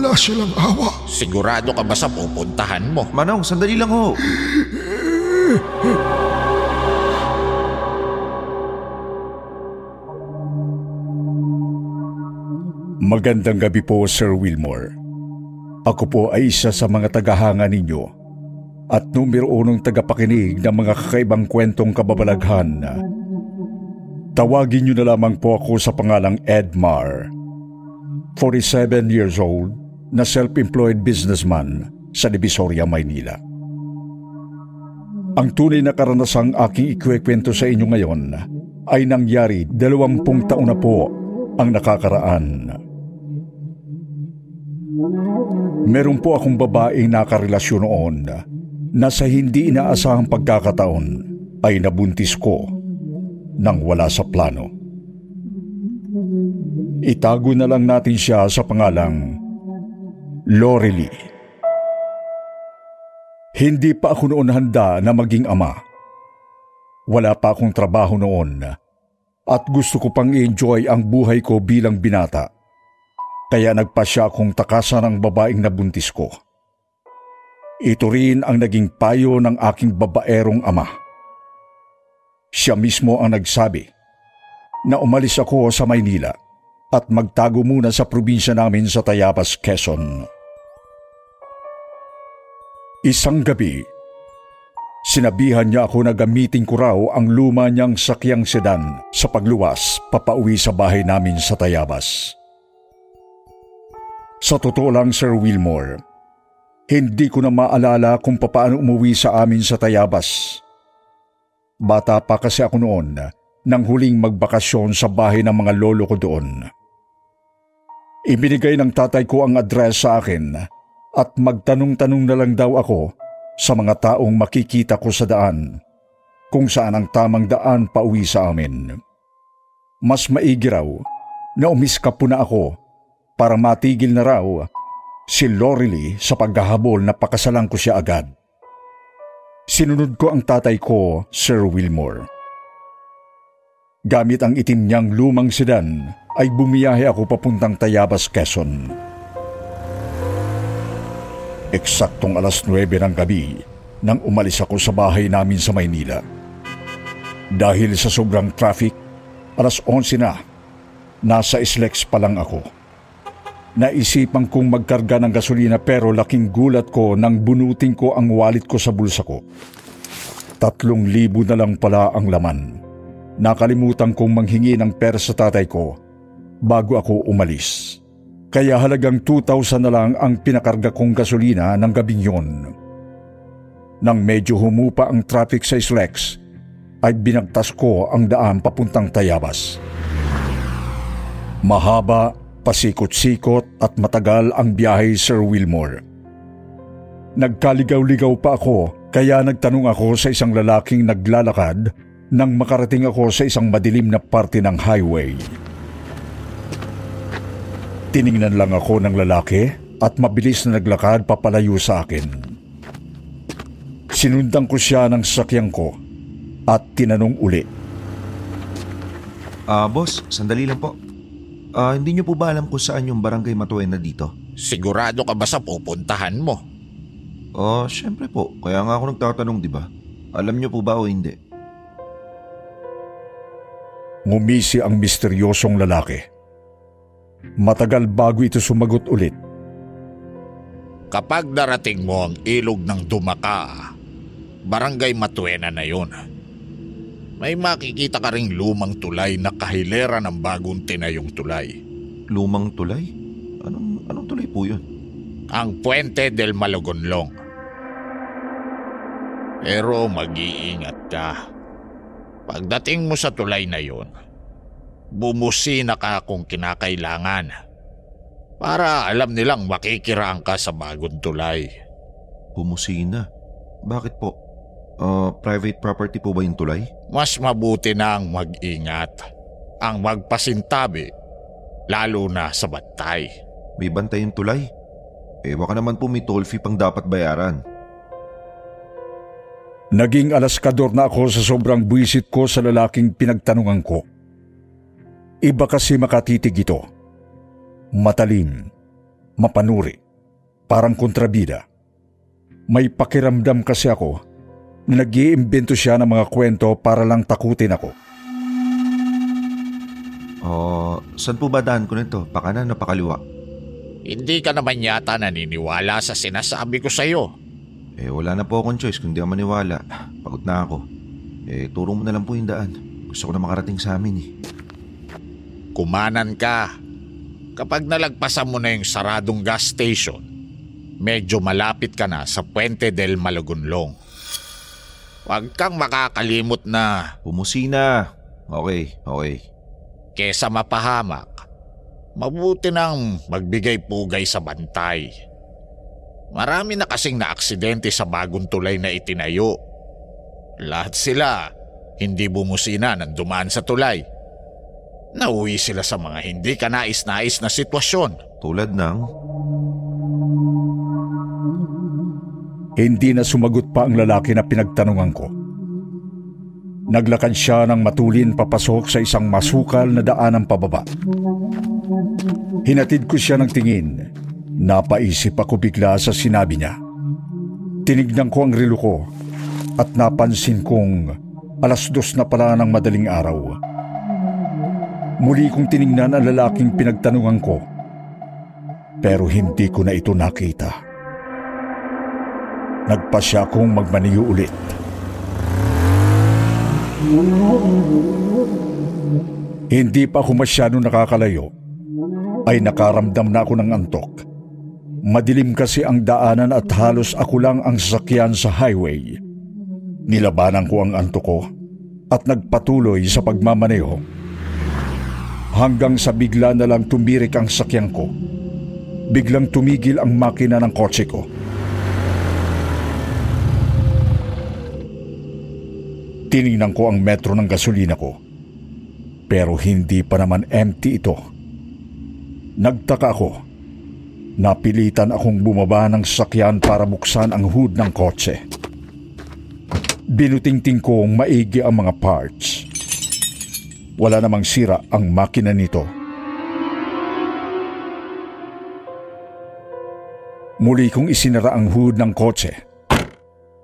Wala silang awa. Sigurado ka ba sa pupuntahan mo? Manong, sandali lang ho. Magandang gabi po, Sir Wilmore. Ako po ay isa sa mga tagahanga ninyo at numero unong tagapakinig ng mga kakaibang kwentong kababalaghan. Tawagin niyo na lamang po ako sa pangalang Edmar. 47 years old na self-employed businessman sa Divisoria, Maynila. Ang tunay na karanasang aking ikwekwento sa inyo ngayon ay nangyari dalawampung taon na po ang nakakaraan. Meron po akong babaeng nakarelasyon noon na sa hindi inaasahang pagkakataon ay nabuntis ko nang wala sa plano. Itago na lang natin siya sa pangalang Lorely. Hindi pa ako noon handa na maging ama. Wala pa akong trabaho noon at gusto ko pang i-enjoy ang buhay ko bilang binata. Kaya nagpasya akong takasan ang babaeng nabuntis ko. Ito rin ang naging payo ng aking babaerong ama. Siya mismo ang nagsabi na umalis ako sa Maynila at magtago muna sa probinsya namin sa Tayabas, Quezon. Isang gabi, sinabihan niya ako na gamitin ko raw ang luma niyang sakyang sedan sa pagluwas papauwi sa bahay namin sa Tayabas. Sa totoo lang, Sir Wilmore, hindi ko na maalala kung papaano umuwi sa amin sa Tayabas. Bata pa kasi ako noon nang huling magbakasyon sa bahay ng mga lolo ko doon. Ibinigay ng tatay ko ang address sa akin at magtanong-tanong na lang daw ako sa mga taong makikita ko sa daan kung saan ang tamang daan pauwi sa amin. Mas maigi raw na umiskap po na ako para matigil na raw si Lorely sa paghahabol na pakasalan ko siya agad. Sinunod ko ang tatay ko, Sir Wilmore. Gamit ang itim niyang lumang sedan ay bumiyahe ako papuntang Tayabas, Quezon. Eksaktong alas 9 ng gabi nang umalis ako sa bahay namin sa Maynila. Dahil sa sobrang traffic, alas 11 na, nasa Islex pa lang ako. Naisipan kong magkarga ng gasolina pero laking gulat ko nang bunutin ko ang wallet ko sa bulsa ko. Tatlong libo na lang pala ang laman. Nakalimutan kong manghingi ng pera sa tatay ko bago ako umalis. Kaya halagang 2,000 na lang ang pinakarga kong gasolina ng gabing yon. Nang medyo humupa ang traffic sa Islex, ay binagtas ko ang daan papuntang Tayabas. Mahaba, pasikot-sikot at matagal ang biyahe Sir Wilmore. Nagkaligaw-ligaw pa ako kaya nagtanong ako sa isang lalaking naglalakad nang makarating ako sa isang madilim na parte ng highway. Tiningnan lang ako ng lalaki at mabilis na naglakad papalayo sa akin. Sinundan ko siya ng sasakyan ko at tinanong uli. Ah, boss, sandali lang po. Ah, hindi niyo po ba alam kung saan yung barangay Matuena dito? Sigurado ka ba sa pupuntahan mo? Oh, syempre po. Kaya nga ako nagtatanong, di ba? Alam niyo po ba o hindi? Ngumisi ang misteryosong lalaki. Matagal bago ito sumagot ulit. Kapag darating mo ang ilog ng Dumaka, barangay Matuena na yun. May makikita ka ring lumang tulay na kahilera ng bagong tinayong tulay. Lumang tulay? Anong, anong tulay po yun? Ang Puente del Malogonlong. Pero mag-iingat ka. Pagdating mo sa tulay na yon, bumusina ka kung kinakailangan. Para alam nilang makikiraan ka sa bagong tulay. Bumusina? Bakit po? Uh, private property po ba yung tulay? Mas mabuti na ang mag-ingat. Ang magpasintabi, lalo na sa bantay. May bantay yung tulay? Eh baka naman po may toll fee pang dapat bayaran. Naging alaskador na ako sa sobrang buwisit ko sa lalaking pinagtanungan ko. Iba kasi makatitig ito. Matalim, mapanuri, parang kontrabida. May pakiramdam kasi ako na nag siya ng mga kwento para lang takutin ako. Oh, saan po ba daan ko nito? Pakanan na pakaliwa? Hindi ka naman yata naniniwala sa sinasabi ko sa'yo. Eh wala na po akong choice kung di ako maniwala. Pagod na ako. Eh turo mo na lang po yung daan. Gusto ko na makarating sa amin eh. Kumanan ka. Kapag nalagpasan mo na yung saradong gas station, medyo malapit ka na sa Puente del Malagunlong. Huwag kang makakalimot na Pumusina. Okay, okay. kesa mapahamak. Mabuti nang magbigay pugay sa bantay. Marami na kasing naaksidente sa bagong tulay na itinayo. Lahat sila hindi bumusina nang dumaan sa tulay. Nauwi sila sa mga hindi ka nais-nais na sitwasyon. Tulad ng... Hindi na sumagot pa ang lalaki na pinagtanungan ko. Naglakad siya ng matulin papasok sa isang masukal na daanang pababa. Hinatid ko siya ng tingin. Napaisip ako bigla sa sinabi niya. Tinignan ko ang relo ko at napansin kong alas dos na pala ng madaling araw. Muli kong tinignan ang lalaking pinagtanungan ko pero hindi ko na ito nakita. Nagpasya kong magmaniyo ulit. Hindi pa ako masyado nakakalayo ay nakaramdam na ako ng antok. Madilim kasi ang daanan at halos ako lang ang sasakyan sa highway. Nilabanan ko ang antok ko at nagpatuloy sa pagmamaneho. Hanggang sa bigla na lang tumirik ang sakyan ko. Biglang tumigil ang makina ng kotse ko. Tiningnan ko ang metro ng gasolina ko. Pero hindi pa naman empty ito. Nagtaka ako. Napilitan akong bumaba ng sakyan para buksan ang hood ng kotse. Binutingting kong maigi ang mga parts. Wala namang sira ang makina nito. Muli kong isinara ang hood ng kotse.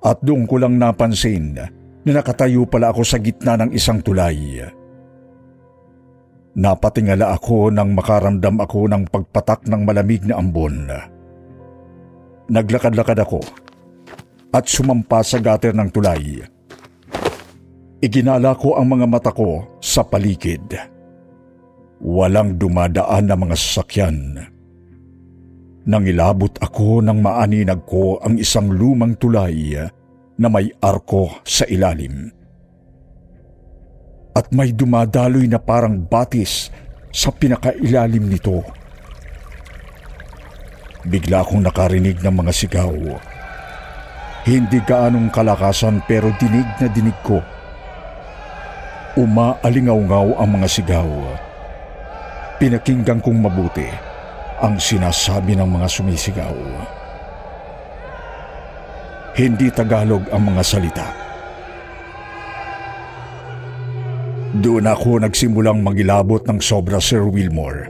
At doon ko lang napansin na nakatayo pala ako sa gitna ng isang tulay. Napatingala ako nang makaramdam ako ng pagpatak ng malamig na ambon. Naglakad-lakad ako at sumampa sa gater ng tulay. Iginala ko ang mga mata ko sa paligid. Walang dumadaan na mga sasakyan. Nang ilabot ako ng maaninag ko ang isang lumang tulay na may arko sa ilalim at may dumadaloy na parang batis sa pinakailalim nito. Bigla akong nakarinig ng mga sigaw. Hindi gaanong kalakasan pero dinig na dinig ko. Umaalingaw-ngaw ang mga sigaw. Pinakinggan kong mabuti ang sinasabi ng mga sumisigaw. Hindi Tagalog ang mga salita. Doon ako nagsimulang magilabot ng sobra Sir Wilmore.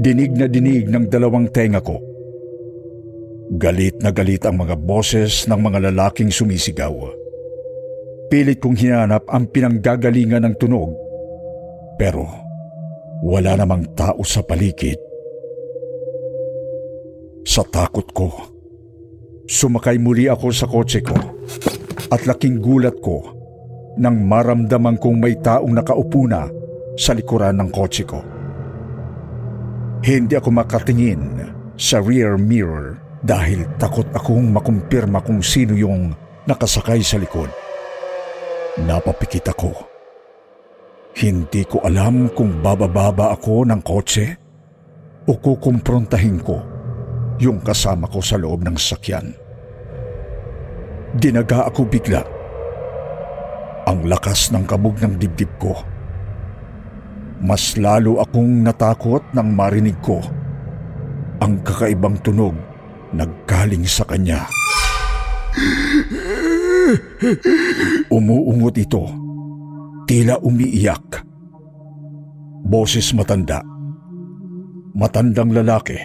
Dinig na dinig ng dalawang tenga ko. Galit na galit ang mga boses ng mga lalaking sumisigaw. Pilit kong hinanap ang pinanggagalingan ng tunog. Pero wala namang tao sa paligid. Sa takot ko, sumakay muli ako sa kotse ko at laking gulat ko nang maramdaman kong may taong nakaupo na sa likuran ng kotse ko. Hindi ako makatingin sa rear mirror dahil takot akong makumpirma kung sino yung nakasakay sa likod. Napapikit ako. Hindi ko alam kung babababa ako ng kotse o kukumprontahin ko yung kasama ko sa loob ng sakyan. Dinaga ako bigla. Ang lakas ng kabog ng dibdib ko. Mas lalo akong natakot nang marinig ko ang kakaibang tunog naggaling sa kanya. Umuungot ito. Tila umiiyak. Boses matanda. Matandang lalaki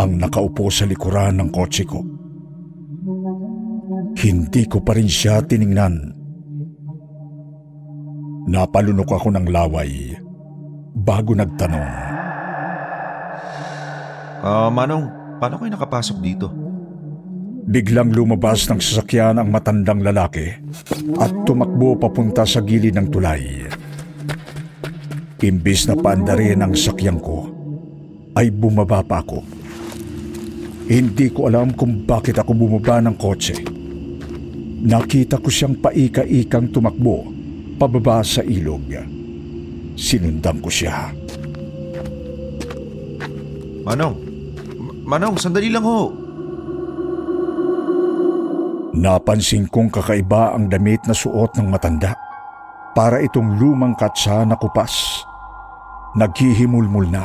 ang nakaupo sa likuran ng kotse ko. Hindi ko pa rin siya tiningnan. Napalunok ako ng laway bago nagtanong. Ah, Manong, paano kayo nakapasok dito? Biglang lumabas ng sasakyan ang matandang lalaki at tumakbo papunta sa gilid ng tulay. Imbis na paandarin ang sakyan ko, ay bumaba pa ako. Hindi ko alam kung bakit ako bumaba ng kotse. Nakita ko siyang paika-ikang tumakbo pababa sa ilog. Sinundan ko siya. Manong, Manong, sandali lang ho. Napansin kong kakaiba ang damit na suot ng matanda. Para itong lumang katsa na kupas. Naghihimulmul na.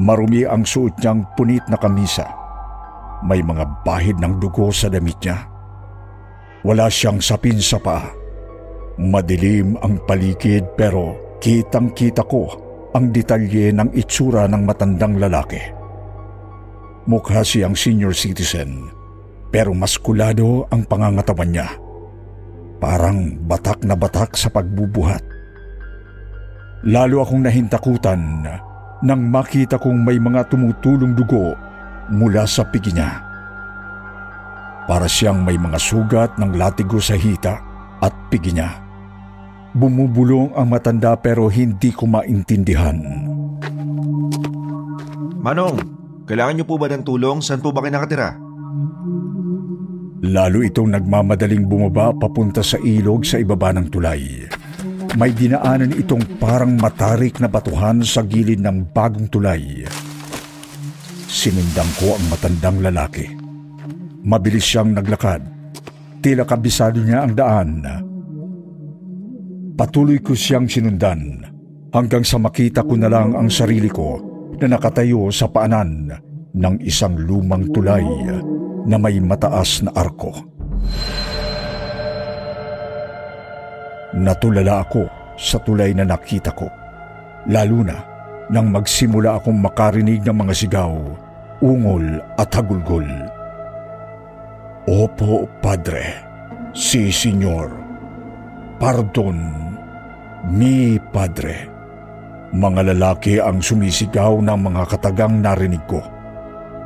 Marumi ang suot niyang punit na kamisa. May mga bahid ng dugo sa damit niya. Wala siyang sapin sa paa. Madilim ang paligid pero kitang kita ko ang detalye ng itsura ng matandang lalaki. Mukha siyang senior citizen pero maskulado ang pangangatawan niya. Parang batak na batak sa pagbubuhat. Lalo akong nahintakutan nang makita kong may mga tumutulong dugo mula sa pigi niya. Para siyang may mga sugat ng latigo sa hita at pigi niya. Bumubulong ang matanda pero hindi ko maintindihan. Manong, kailangan niyo po ba ng tulong? Saan po ba kayo nakatira? Lalo itong nagmamadaling bumaba papunta sa ilog sa ibaba ng tulay. May dinaanan itong parang matarik na batuhan sa gilid ng bagong tulay. Sinundan ko ang matandang lalaki. Mabilis siyang naglakad. Tila kabisado niya ang daan. Patuloy ko siyang sinundan hanggang sa makita ko na lang ang sarili ko na nakatayo sa paanan ng isang lumang tulay na may mataas na arko. Natulala ako sa tulay na nakita ko, lalo na nang magsimula akong makarinig ng mga sigaw, ungol at hagulgol. Opo, Padre, si Senyor. Pardon, mi Padre. Mga lalaki ang sumisigaw ng mga katagang narinig ko.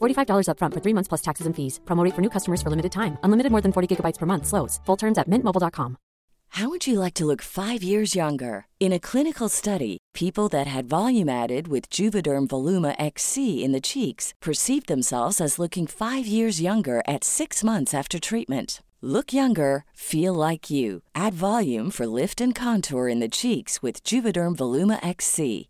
$45 upfront for three months plus taxes and fees. Promo for new customers for limited time. Unlimited more than 40 gigabytes per month. Slows. Full terms at mintmobile.com. How would you like to look five years younger? In a clinical study, people that had volume added with Juvederm Voluma XC in the cheeks perceived themselves as looking five years younger at six months after treatment. Look younger, feel like you. Add volume for lift and contour in the cheeks with Juvederm Voluma XC.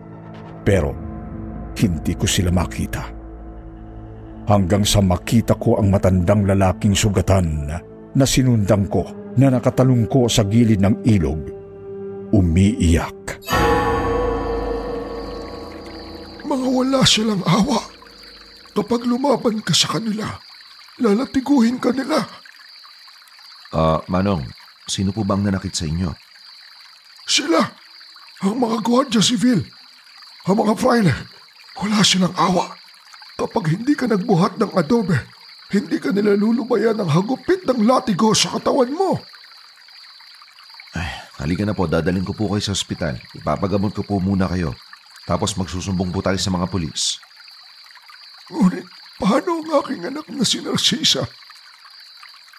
Pero hindi ko sila makita. Hanggang sa makita ko ang matandang lalaking sugatan na sinundan ko na nakatalungko sa gilid ng ilog. Umiiyak. Mga wala silang awa. Kapag lumaban ka sa kanila, lalatiguhin ka nila. Ah, Manong, sino po bang nanakit sa inyo? Sila, ang mga gwardiya sivil, ang mga fraile, wala silang awa. Kapag hindi ka nagbuhat ng adobe, hindi ka nila lulubayan ng hagupit ng latigo sa katawan mo. Halika na po, dadalhin ko po kayo sa ospital. Ipapagamot ko po muna kayo. Tapos magsusumbong po tayo sa mga pulis. Ngunit, paano ang aking anak na si Narcisa?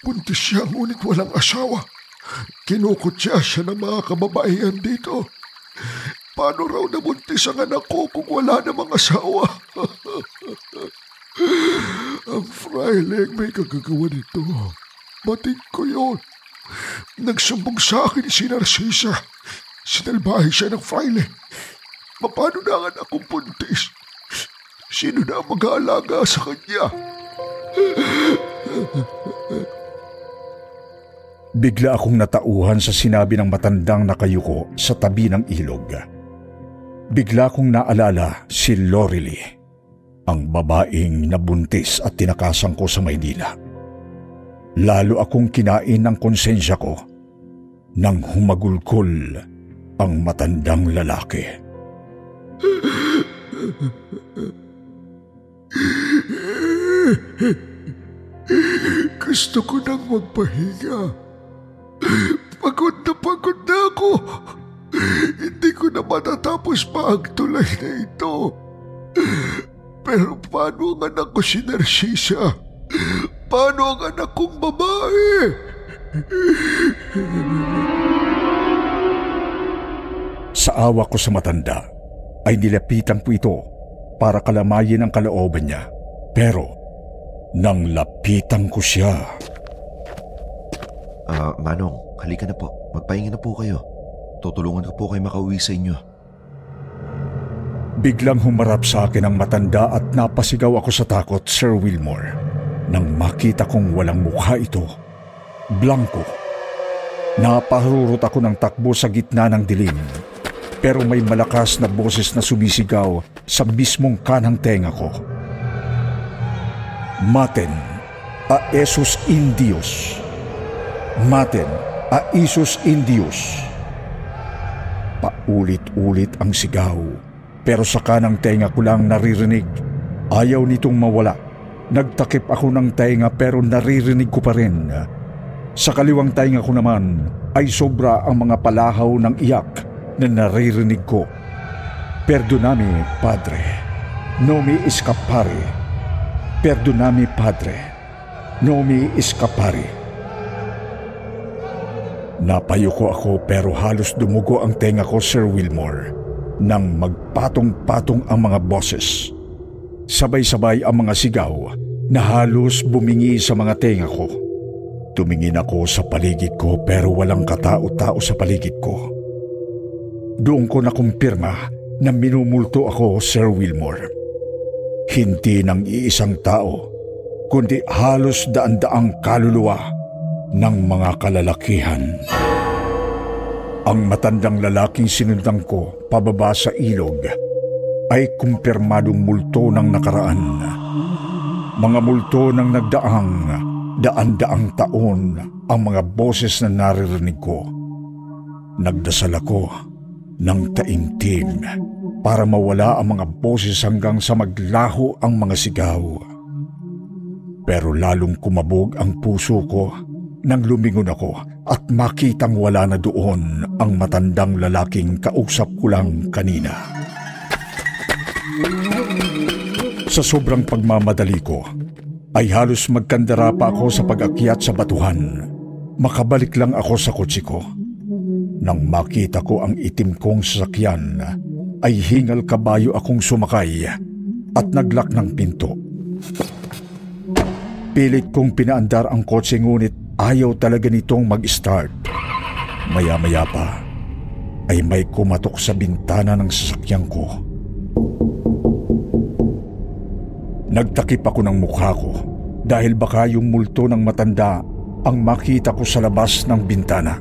Buntis siya ngunit walang asawa. Kinukutya siya ng mga kababaihan dito. Paano raw nabuntis ang anak ko kung wala namang asawa? ang fraile ang may kagagawa nito. Mating ko yun. Nagsumbong sa akin si Narcisa. Sinalbahe siya ng fraile. Paano na ang anak kong buntis? Sino na mag-aalaga sa kanya? Bigla akong natauhan sa sinabi ng matandang nakayuko sa tabi ng ilog. Bigla kong naalala si Lorely, ang babaeng nabuntis at tinakasan ko sa Maynila. Lalo akong kinain ng konsensya ko nang humagulkol ang matandang lalaki. Gusto ko nang magpahinga. Pagod na pagod na ako. Hindi ko na matatapos pa ang tulay na ito. Pero paano ang anak ko si Narcisa? Paano ang anak kong babae? Sa awa ko sa matanda, ay nilapitan ko ito para kalamayin ang kalooban niya. Pero, nang lapitan ko siya, Ah, Manong, halika na po. Magpahinga na po kayo. Tutulungan ko po kayo makauwi sa inyo. biglang humarap sa akin ang matanda at napasigaw ako sa takot, Sir Wilmore. Nang makita kong walang mukha ito, blanco. Napaharurot ako ng takbo sa gitna ng dilim. Pero may malakas na boses na sumisigaw sa mismong kanang tenga ko. Maten, a esus indios. Maten, a isus indios. Paulit-ulit ang sigaw. Pero sa kanang tenga ko lang naririnig. Ayaw nitong mawala. Nagtakip ako ng tenga pero naririnig ko pa rin. Sa kaliwang tenga ko naman ay sobra ang mga palahaw ng iyak na naririnig ko. Perdonami, Padre. No mi escapare. Perdonami, Padre. No mi escapare. Napayuko ako pero halos dumugo ang tenga ko, Sir Wilmore, nang magpatong-patong ang mga boses. Sabay-sabay ang mga sigaw na halos bumingi sa mga tenga ko. Tumingin ako sa paligid ko pero walang katao-tao sa paligid ko. Doon ko nakumpirma na minumulto ako, Sir Wilmore. Hindi ng iisang tao, kundi halos daan-daang kaluluwa ng mga kalalakihan. Ang matandang lalaking sinundan ko pababa sa ilog ay kumpirmadong multo ng nakaraan. Mga multo ng nagdaang daan-daang taon ang mga boses na naririnig ko. Nagdasal ako ng taimtim para mawala ang mga boses hanggang sa maglaho ang mga sigaw. Pero lalong kumabog ang puso ko nang lumingon ako at makitang wala na doon ang matandang lalaking kausap ko lang kanina. Sa sobrang pagmamadali ko, ay halos magkandara pa ako sa pag-akyat sa batuhan. Makabalik lang ako sa kotse ko. Nang makita ko ang itim kong sasakyan, ay hingal kabayo akong sumakay at naglak ng pinto. Pilit kong pinaandar ang kotse ngunit ayaw talaga nitong mag-start. Maya-maya pa ay may kumatok sa bintana ng sasakyan ko. Nagtakip ako ng mukha ko dahil baka yung multo ng matanda ang makita ko sa labas ng bintana.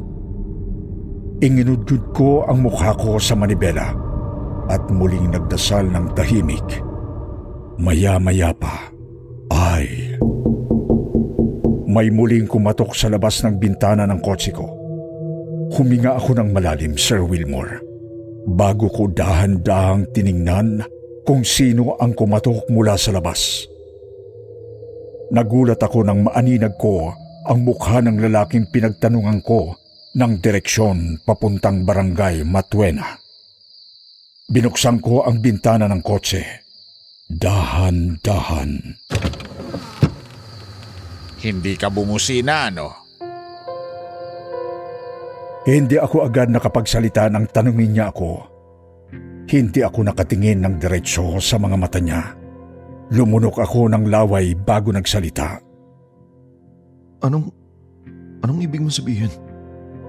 Inginudgud ko ang mukha ko sa manibela at muling nagdasal ng tahimik. Maya-maya pa ay... May muling kumatok sa labas ng bintana ng kotse ko. Huminga ako ng malalim, Sir Wilmore. Bago ko dahan-dahang tiningnan kung sino ang kumatok mula sa labas. Nagulat ako nang maaninag ko ang mukha ng lalaking pinagtanungan ko ng direksyon papuntang barangay Matuena. Binuksan ko ang bintana ng kotse. Dahan-dahan. Hindi ka bumusina, ano? Hindi ako agad nakapagsalita nang tanungin niya ako hindi ako nakatingin ng diretsyo sa mga mata niya. Lumunok ako ng laway bago nagsalita. Anong... Anong ibig mo sabihin?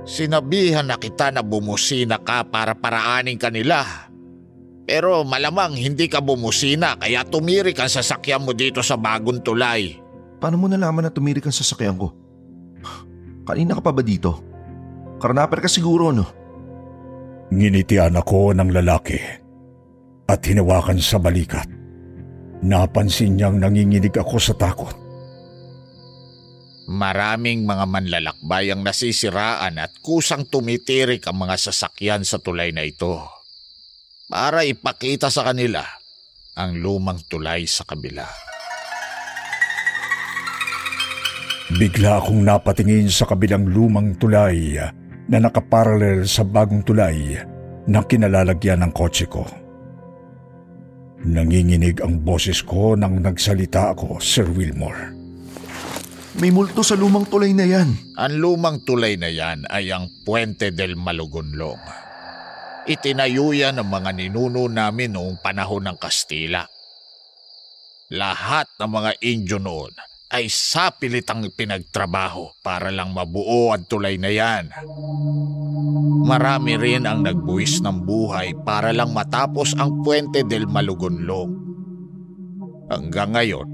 Sinabihan na kita na bumusina ka para paraanin kanila. Pero malamang hindi ka bumusina kaya tumirik ang sasakyan mo dito sa bagong tulay. Paano mo nalaman na tumirik ang sasakyan ko? Kanina ka pa ba dito? Karnaper ka siguro, no? Nginitian ako ng lalaki at hinawakan sa balikat. Napansin niyang nanginginig ako sa takot. Maraming mga manlalakbay ang nasisiraan at kusang tumitirik ang mga sasakyan sa tulay na ito para ipakita sa kanila ang lumang tulay sa kabila. Bigla akong napatingin sa kabilang lumang tulay na nakaparalel sa bagong tulay na kinalalagyan ng kotse ko. Nanginginig ang boses ko nang nagsalita ako, Sir Wilmore. May multo sa lumang tulay na yan. Ang lumang tulay na yan ay ang Puente del Malugonlong. Itinayo yan ng mga ninuno namin noong panahon ng Kastila. Lahat ng mga Indio noon ay sapilit ang pinagtrabaho para lang mabuo ang tulay na yan. Marami rin ang nagbuwis ng buhay para lang matapos ang Puente del Malugonlong. Hanggang ngayon,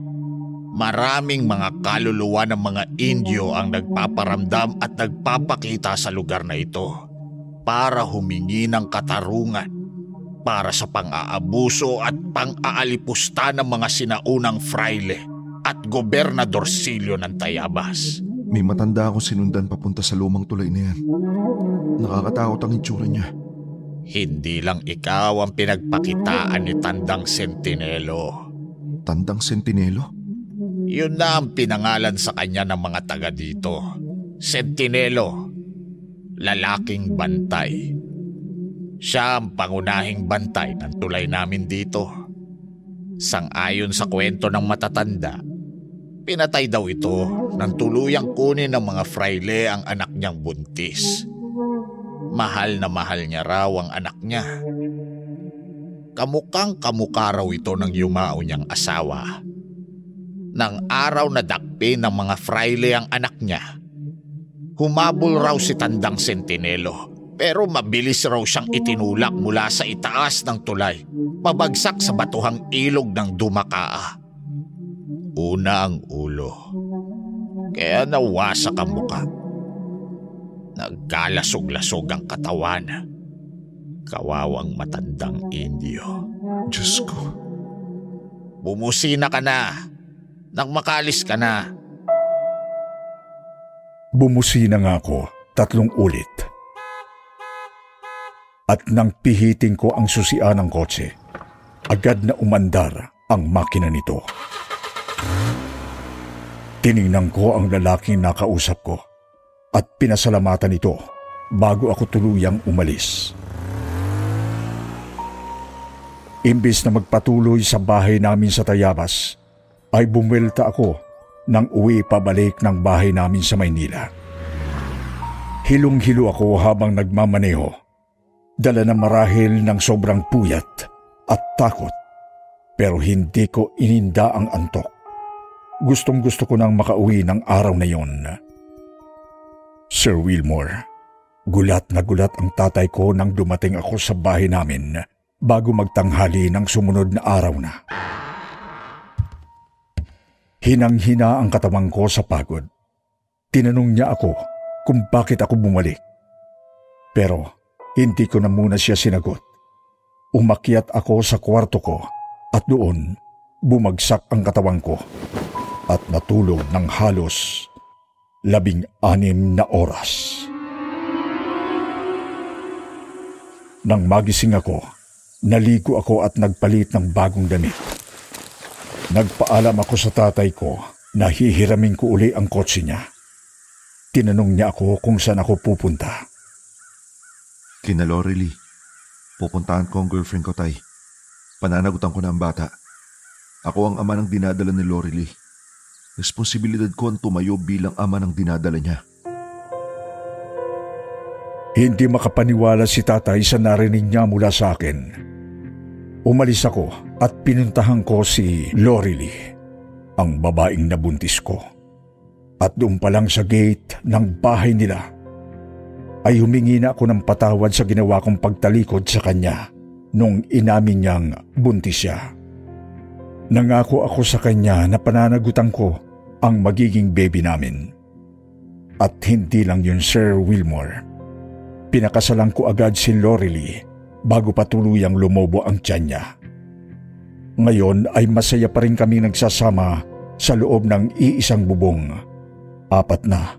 maraming mga kaluluwa ng mga Indio ang nagpaparamdam at nagpapakita sa lugar na ito para humingi ng katarungan para sa pang-aabuso at pang-aalipusta ng mga sinaunang fraile at gobernadorsilyo ng Tayabas. May matanda akong sinundan papunta sa lumang tulay na yan. Nakakatakot ang itsura niya. Hindi lang ikaw ang pinagpakitaan ni Tandang Sentinelo. Tandang Sentinelo? Yun na ang pinangalan sa kanya ng mga taga dito. Sentinelo. Lalaking bantay. Siya ang pangunahing bantay ng tulay namin dito. Sang-ayon sa kwento ng matatanda, Pinatay daw ito nang tuluyang kunin ng mga fraile ang anak niyang buntis. Mahal na mahal niya raw ang anak niya. Kamukang kamukha raw ito ng yumao niyang asawa. Nang araw na dakpi ng mga fraile ang anak niya, humabol raw si Tandang Sentinelo pero mabilis raw siyang itinulak mula sa itaas ng tulay, pabagsak sa batuhang ilog ng Dumakaa. Una ang ulo. Kaya nawasak ang muka. Nagkalasog-lasog ang katawan. Kawawang matandang Indio. Diyos ko. Bumusina ka na. Nang makalis ka na. Bumusina nga ako tatlong ulit. At nang pihiting ko ang susian ng kotse, agad na umandar ang makina nito. Tiningnan ko ang lalaking nakausap ko at pinasalamatan ito bago ako tuluyang umalis. Imbis na magpatuloy sa bahay namin sa Tayabas, ay bumwelta ako nang uwi pabalik ng bahay namin sa Maynila. Hilong-hilo ako habang nagmamaneho, dala na marahil ng sobrang puyat at takot, pero hindi ko ininda ang antok. Gustong gusto ko nang makauwi ng araw na yon. Sir Wilmore, gulat na gulat ang tatay ko nang dumating ako sa bahay namin bago magtanghali ng sumunod na araw na. Hinang-hina ang katawan ko sa pagod. Tinanong niya ako kung bakit ako bumalik. Pero hindi ko na muna siya sinagot. Umakyat ako sa kwarto ko at doon bumagsak ang katawan ko at natulog ng halos labing anim na oras. Nang magising ako, naligo ako at nagpalit ng bagong damit. Nagpaalam ako sa tatay ko na hihiramin ko uli ang kotse niya. Tinanong niya ako kung saan ako pupunta. Kina Lorely. Pupuntahan ko ang girlfriend ko, Tay. Pananagutan ko na ang bata. Ako ang ama ng dinadala ni Lorely. Responsibilidad ko ang tumayo bilang ama ng dinadala niya. Hindi makapaniwala si tatay sa narinig niya mula sa akin. Umalis ako at pinuntahan ko si Lorely, ang babaeng nabuntis ko. At doon pa lang sa gate ng bahay nila, ay humingi na ako ng patawad sa ginawa kong pagtalikod sa kanya nung inamin niyang buntis siya. Nangako ako sa kanya na pananagutan ko ang magiging baby namin. At hindi lang yun Sir Wilmore. Pinakasalan ko agad si Lorely bago pa tuluyang lumobo ang tiyan niya. Ngayon ay masaya pa rin kami nagsasama sa loob ng iisang bubong. Apat na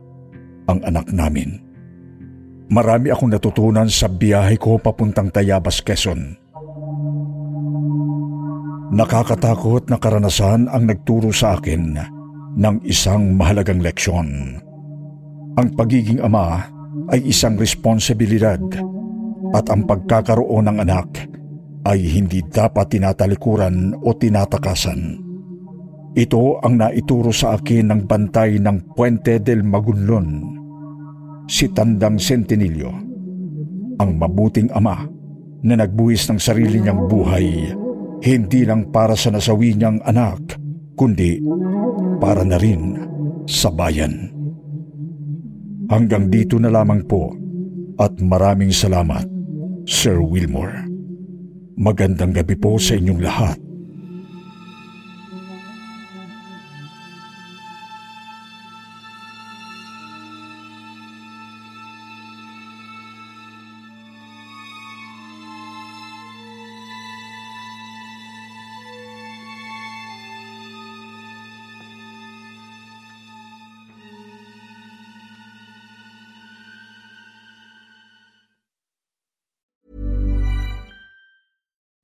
ang anak namin. Marami akong natutunan sa biyahe ko papuntang Tayabas, Quezon. Nakakatakot na karanasan ang nagturo sa akin ng isang mahalagang leksyon. Ang pagiging ama ay isang responsibilidad at ang pagkakaroon ng anak ay hindi dapat tinatalikuran o tinatakasan. Ito ang naituro sa akin ng bantay ng Puente del Magunlon, si Tandang Sentinilyo, ang mabuting ama na nagbuwis ng sarili niyang buhay hindi lang para sa nasawi niyang anak, kundi para na rin sa bayan. Hanggang dito na lamang po at maraming salamat. Sir Wilmore. Magandang gabi po sa inyong lahat.